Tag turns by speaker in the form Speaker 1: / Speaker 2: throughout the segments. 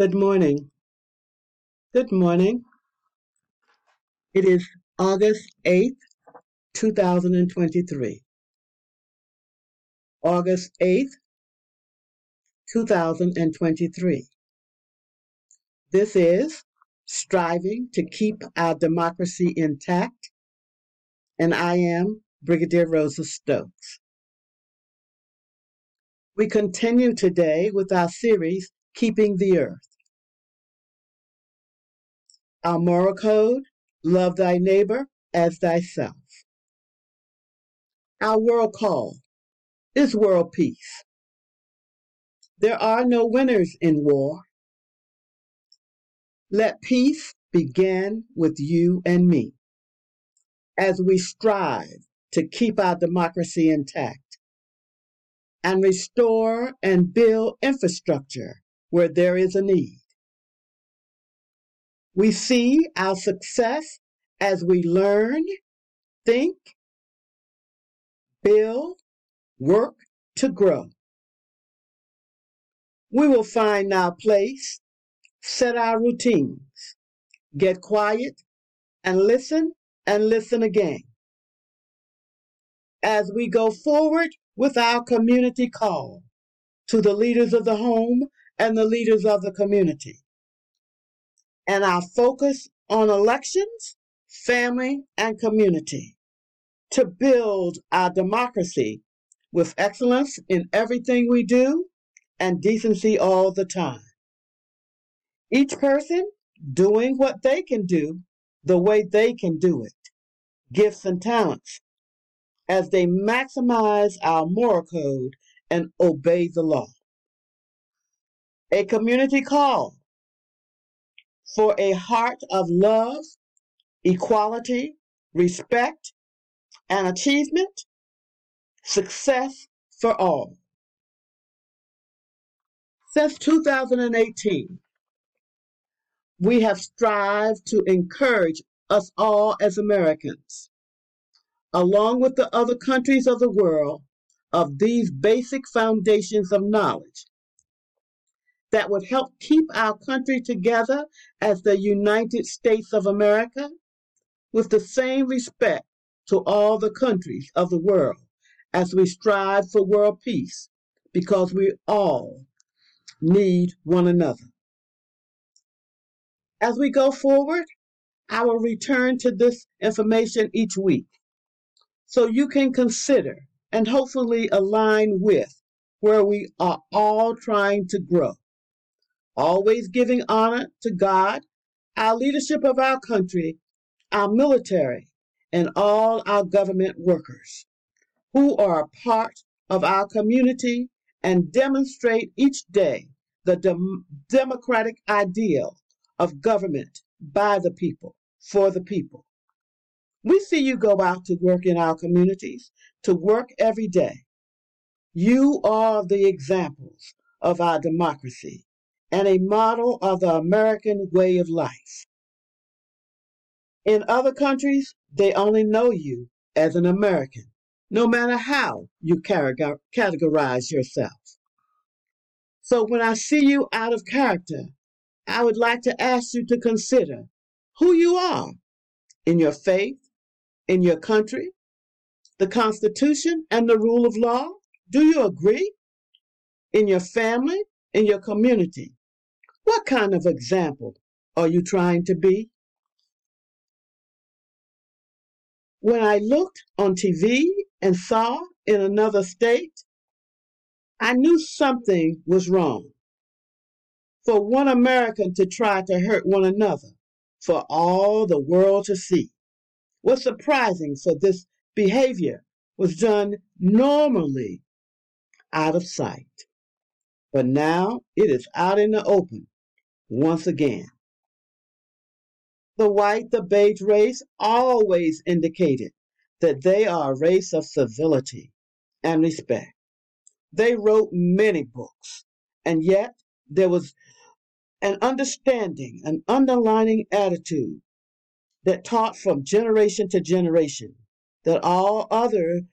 Speaker 1: Good morning. Good morning. It is August 8th, 2023. August 8th, 2023. This is Striving to Keep Our Democracy Intact, and I am Brigadier Rosa Stokes. We continue today with our series, Keeping the Earth. Our moral code, love thy neighbor as thyself. Our world call is world peace. There are no winners in war. Let peace begin with you and me as we strive to keep our democracy intact and restore and build infrastructure where there is a need. We see our success as we learn, think, build, work to grow. We will find our place, set our routines, get quiet, and listen and listen again. As we go forward with our community call to the leaders of the home and the leaders of the community and our focus on elections, family, and community to build our democracy with excellence in everything we do and decency all the time. Each person doing what they can do the way they can do it, gifts and talents, as they maximize our moral code and obey the law. A community call for a heart of love, equality, respect, and achievement, success for all. Since 2018, we have strived to encourage us all as Americans, along with the other countries of the world, of these basic foundations of knowledge that would help keep our country together as the United States of America with the same respect to all the countries of the world as we strive for world peace because we all need one another. As we go forward, I will return to this information each week so you can consider and hopefully align with where we are all trying to grow always giving honor to God, our leadership of our country, our military, and all our government workers who are a part of our community and demonstrate each day the dem- democratic ideal of government by the people, for the people. We see you go out to work in our communities, to work every day. You are the examples of our democracy and a model of the American way of life. In other countries, they only know you as an American, no matter how you categorize yourself. So when I see you out of character, I would like to ask you to consider who you are in your faith, in your country, the Constitution, and the rule of law. Do you agree? In your family, in your community, what kind of example are you trying to be? When I looked on TV and saw in another state, I knew something was wrong. For one American to try to hurt one another for all the world to see was surprising, for this behavior was done normally out of sight. But now it is out in the open once again. The white, the beige race always indicated that they are a race of civility and respect. They wrote many books, and yet there was an understanding, an underlining attitude that taught from generation to generation that all others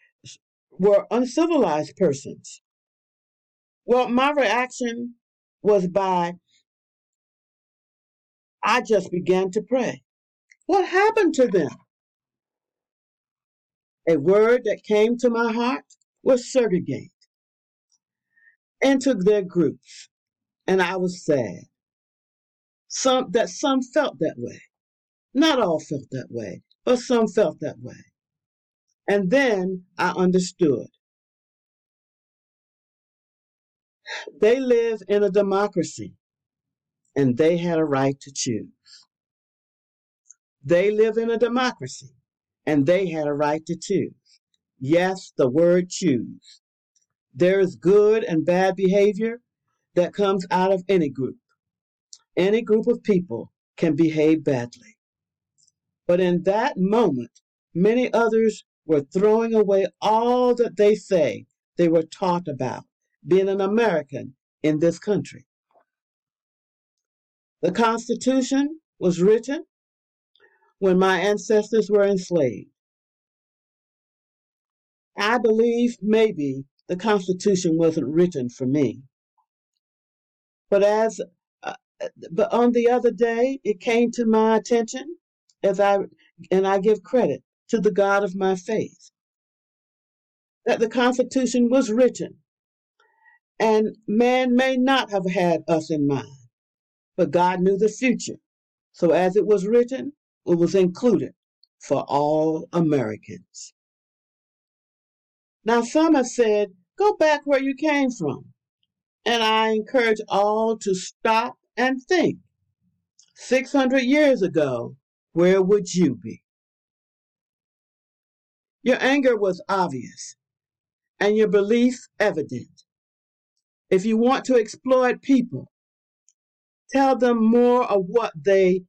Speaker 1: were uncivilized persons. Well, my reaction was by I just began to pray. What happened to them? A word that came to my heart was segregate into their groups, and I was sad. Some that some felt that way. Not all felt that way, but some felt that way. And then I understood. They live in a democracy, and they had a right to choose. They live in a democracy, and they had a right to choose. Yes, the word choose. There is good and bad behavior that comes out of any group. Any group of people can behave badly. But in that moment, many others were throwing away all that they say they were taught about being an American in this country. The Constitution was written when my ancestors were enslaved. I believe maybe the Constitution wasn't written for me. But as uh, but on the other day, it came to my attention as I and I give credit to the God of my faith that the Constitution was written, and man may not have had us in mind, but God knew the future. So as it was written, it was included for all Americans. Now, some have said, go back where you came from. And I encourage all to stop and think. 600 years ago, where would you be? Your anger was obvious and your belief evident. If you want to exploit people, tell them more of what they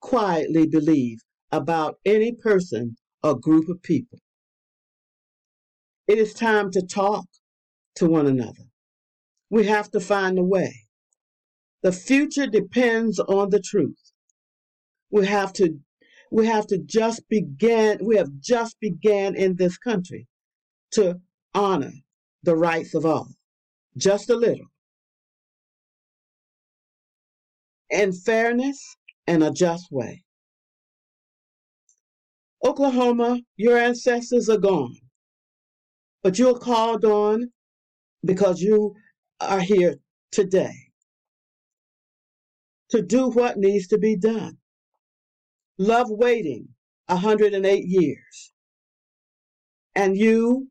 Speaker 1: quietly believe about any person or group of people. It is time to talk to one another. We have to find a way. The future depends on the truth. We have to we have to just begin we have just began in this country to honor the rights of all. Just a little. In fairness and a just way. Oklahoma, your ancestors are gone but you're called on because you are here today to do what needs to be done. Love waiting 108 years. And you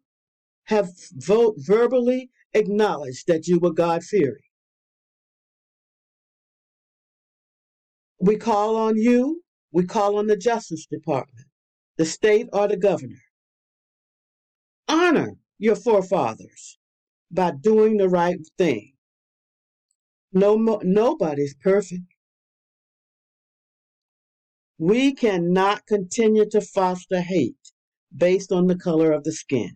Speaker 1: have verbally acknowledged that you were God fearing. We call on you, we call on the Justice Department, the state or the governor. Honor your forefathers by doing the right thing. No, nobody's perfect. We cannot continue to foster hate based on the color of the skin.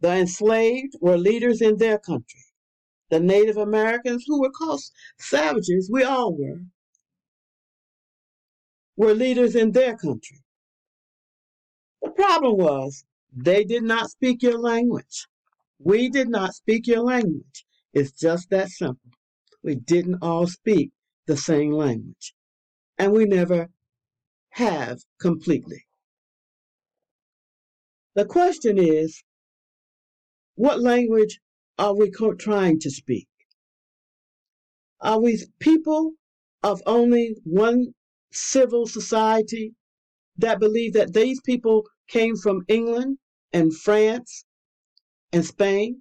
Speaker 1: The enslaved were leaders in their country. The Native Americans, who were called savages, we all were, were leaders in their country. The problem was they did not speak your language. We did not speak your language. It's just that simple. We didn't all speak the same language. And we never have completely. The question is what language are we trying to speak? Are we people of only one civil society that believe that these people came from England and France and Spain.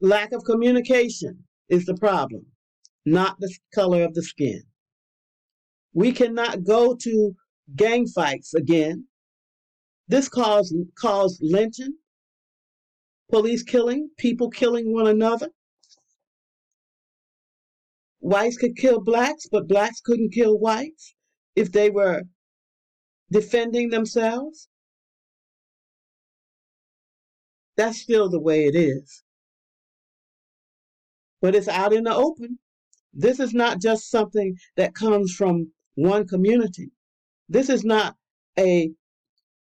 Speaker 1: Lack of communication is the problem, not the color of the skin. We cannot go to gang fights again. This caused, caused lynching, police killing, people killing one another. Whites could kill blacks, but blacks couldn't kill whites if they were defending themselves. That's still the way it is. But it's out in the open. This is not just something that comes from one community. This is not a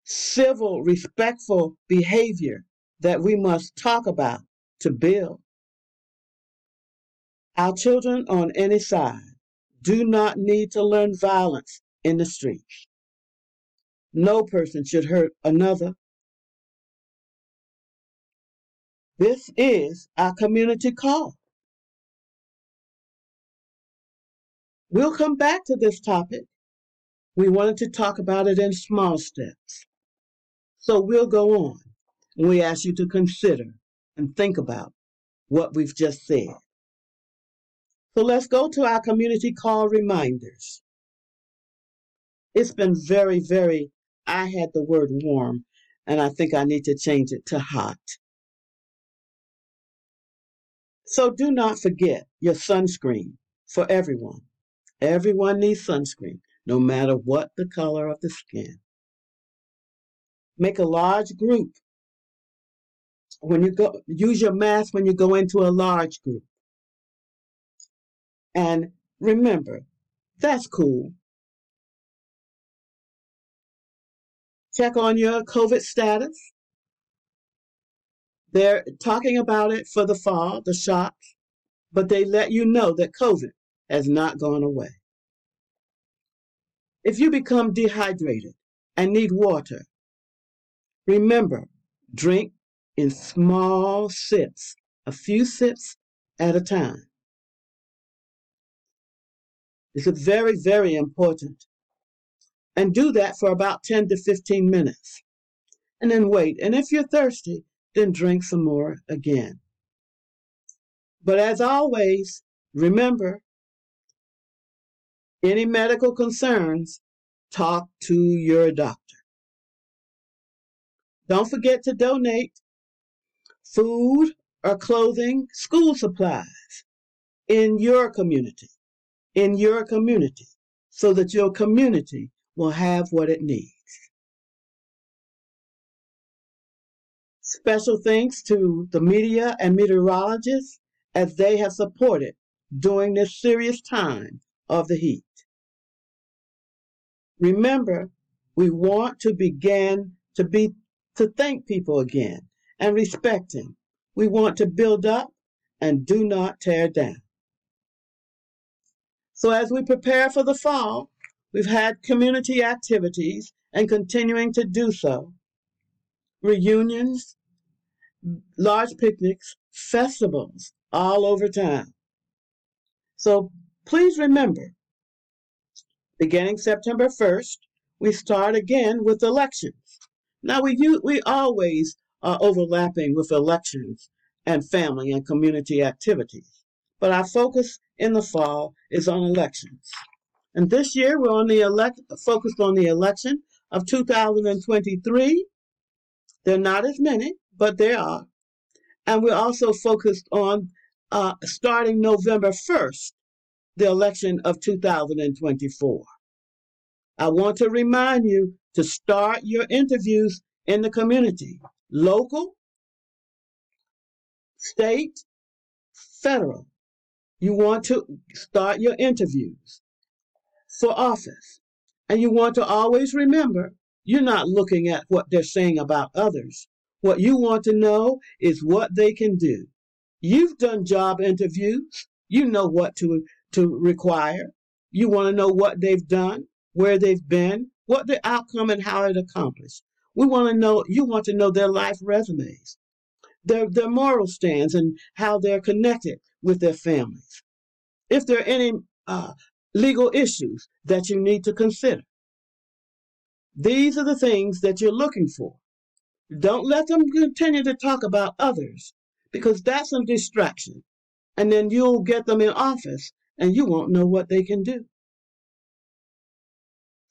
Speaker 1: civil, respectful behavior that we must talk about to build. Our children on any side do not need to learn violence in the streets. No person should hurt another. This is our community call. We'll come back to this topic. We wanted to talk about it in small steps. So we'll go on. We ask you to consider and think about what we've just said. So let's go to our community call reminders. It's been very, very, I had the word warm, and I think I need to change it to hot. So do not forget your sunscreen for everyone. Everyone needs sunscreen, no matter what the color of the skin. Make a large group. When you go, use your mask when you go into a large group. And remember, that's cool. Check on your COVID status. They're talking about it for the fall, the shots, but they let you know that COVID has not gone away. If you become dehydrated and need water, remember, drink in small sips, a few sips at a time. This is very, very important. And do that for about 10 to 15 minutes. And then wait. And if you're thirsty, then drink some more again. But as always, remember any medical concerns, talk to your doctor. Don't forget to donate food or clothing, school supplies in your community in your community so that your community will have what it needs. Special thanks to the media and meteorologists as they have supported during this serious time of the heat. Remember, we want to begin to be to thank people again and respecting. We want to build up and do not tear down. So as we prepare for the fall, we've had community activities and continuing to do so. Reunions, large picnics, festivals all over town. So please remember, beginning September 1st, we start again with elections. Now we we always are overlapping with elections and family and community activities, but our focus in the fall is on elections. And this year we're on the elect focused on the election of 2023. There are not as many, but there are. And we're also focused on uh, starting November 1st, the election of 2024. I want to remind you to start your interviews in the community, local, state, federal. You want to start your interviews for office. And you want to always remember you're not looking at what they're saying about others. What you want to know is what they can do. You've done job interviews. You know what to, to require. You want to know what they've done, where they've been, what the outcome and how it accomplished. We want to know, you want to know their life resumes, their, their moral stands and how they're connected with their families. If there are any uh, legal issues that you need to consider, these are the things that you're looking for. Don't let them continue to talk about others because that's a distraction. And then you'll get them in office and you won't know what they can do.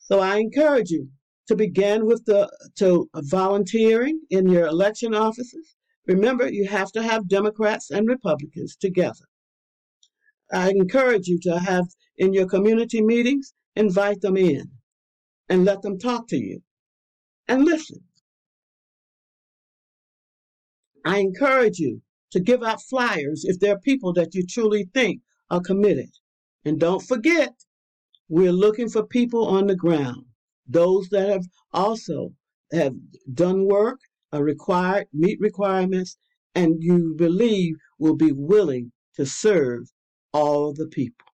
Speaker 1: So I encourage you to begin with the to volunteering in your election offices Remember, you have to have Democrats and Republicans together. I encourage you to have in your community meetings, invite them in and let them talk to you and listen. I encourage you to give out flyers if there are people that you truly think are committed. And don't forget, we're looking for people on the ground, those that have also have done work uh, are required, meet requirements, and you believe will be willing to serve all the people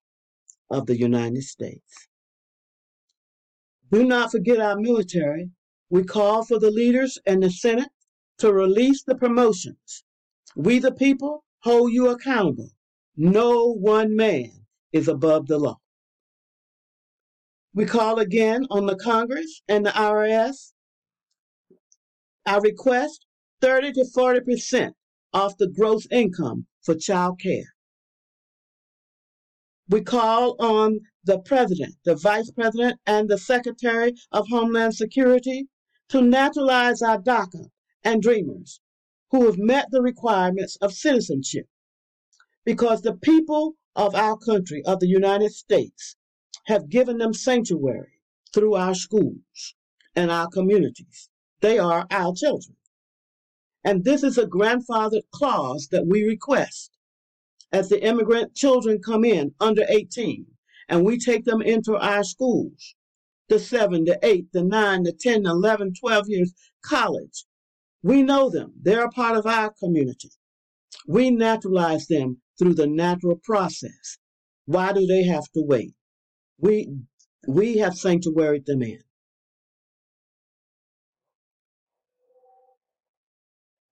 Speaker 1: of the United States. Do not forget our military. We call for the leaders and the Senate to release the promotions. We, the people, hold you accountable. No one man is above the law. We call again on the Congress and the IRS. I request 30 to 40 percent off the gross income for child care. We call on the President, the Vice President, and the Secretary of Homeland Security to naturalize our DACA and Dreamers who have met the requirements of citizenship. Because the people of our country, of the United States, have given them sanctuary through our schools and our communities. They are our children. And this is a grandfathered clause that we request as the immigrant children come in under 18 and we take them into our schools the 7, the 8, the 9, the 10, 11, 12 years, college. We know them. They're a part of our community. We naturalize them through the natural process. Why do they have to wait? We, we have sanctuaried them in.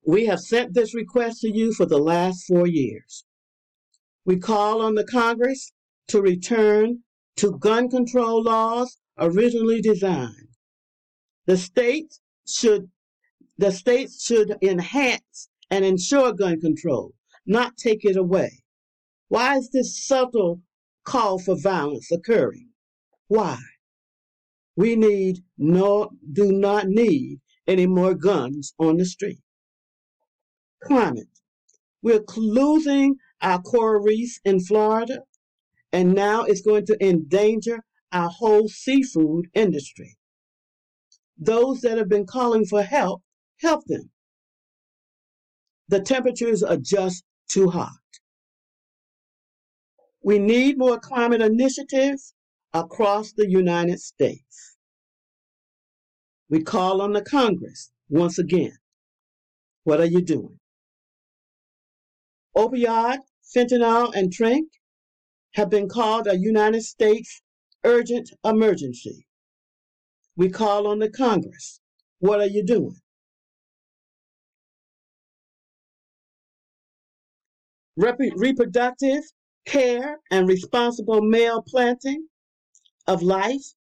Speaker 1: We have sent this request to you for the last four years. We call on the Congress to return to gun control laws originally designed. The states should the states should enhance and ensure gun control, not take it away. Why is this subtle call for violence occurring? Why? We need no do not need any more guns on the street climate. We're losing our coral reefs in Florida, and now it's going to endanger our whole seafood industry. Those that have been calling for help, help them. The temperatures are just too hot. We need more climate initiatives across the United States. We call on the Congress once again. What are you doing? Opioid, fentanyl, and tranq have been called a United States urgent emergency. We call on the Congress. What are you doing? Rep- reproductive care and responsible male planting of life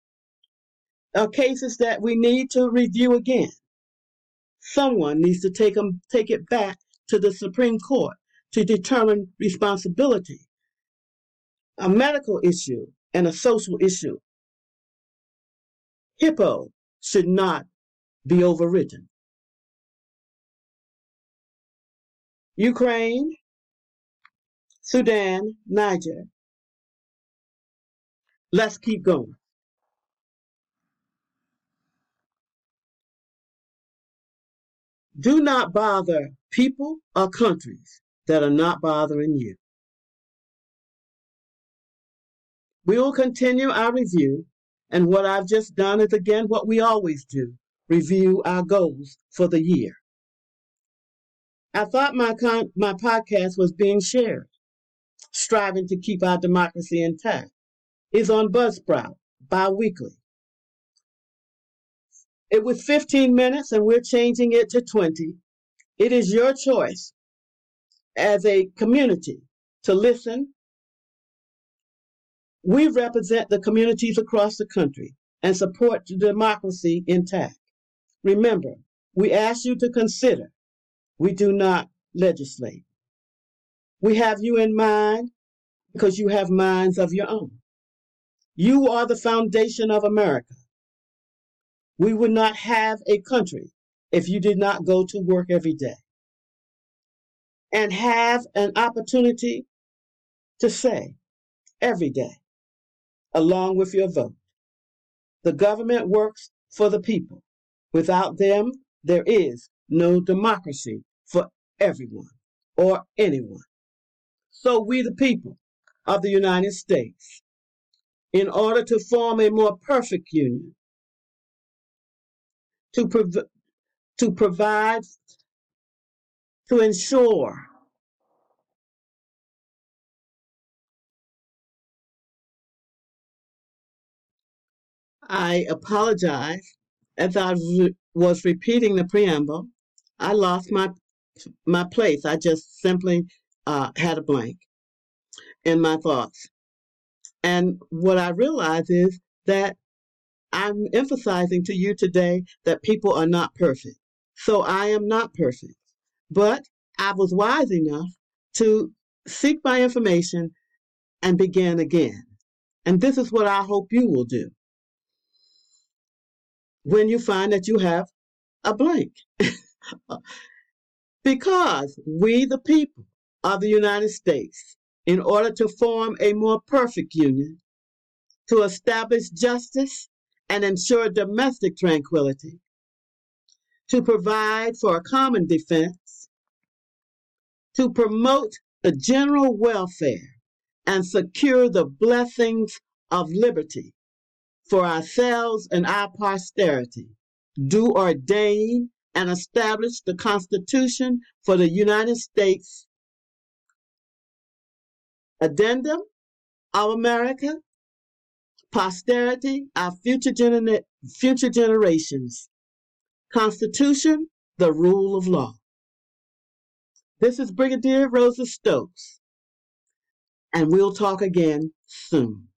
Speaker 1: are cases that we need to review again. Someone needs to take them, take it back to the Supreme Court to determine responsibility, a medical issue, and a social issue. HIPAA should not be overridden. Ukraine, Sudan, Niger. Let's keep going. Do not bother people or countries that are not bothering you. We will continue our review, and what I've just done is again what we always do review our goals for the year. I thought my, con- my podcast was being shared, striving to keep our democracy intact. is on Buzzsprout bi weekly. It was 15 minutes, and we're changing it to 20. It is your choice as a community to listen. We represent the communities across the country and support the democracy intact. Remember, we ask you to consider we do not legislate. We have you in mind because you have minds of your own. You are the foundation of America. We would not have a country if you did not go to work every day and have an opportunity to say every day, along with your vote, the government works for the people. Without them, there is no democracy for everyone or anyone. So we, the people of the United States, in order to form a more perfect union, to, prov- to provide, to ensure I apologize as I re- was repeating the preamble. I lost my my place. I just simply uh, had a blank in my thoughts. And what I realize is that I'm emphasizing to you today that people are not perfect. So I am not perfect. But I was wise enough to seek my information and begin again. And this is what I hope you will do when you find that you have a blank. because we, the people of the United States, in order to form a more perfect union, to establish justice and ensure domestic tranquility, to provide for a common defense, to promote the general welfare and secure the blessings of liberty for ourselves and our posterity, do ordain and establish the Constitution for the United States addendum of America, posterity, our future, genera- future generations. Constitution, the rule of law. This is Brigadier Rosa Stokes, and we'll talk again soon.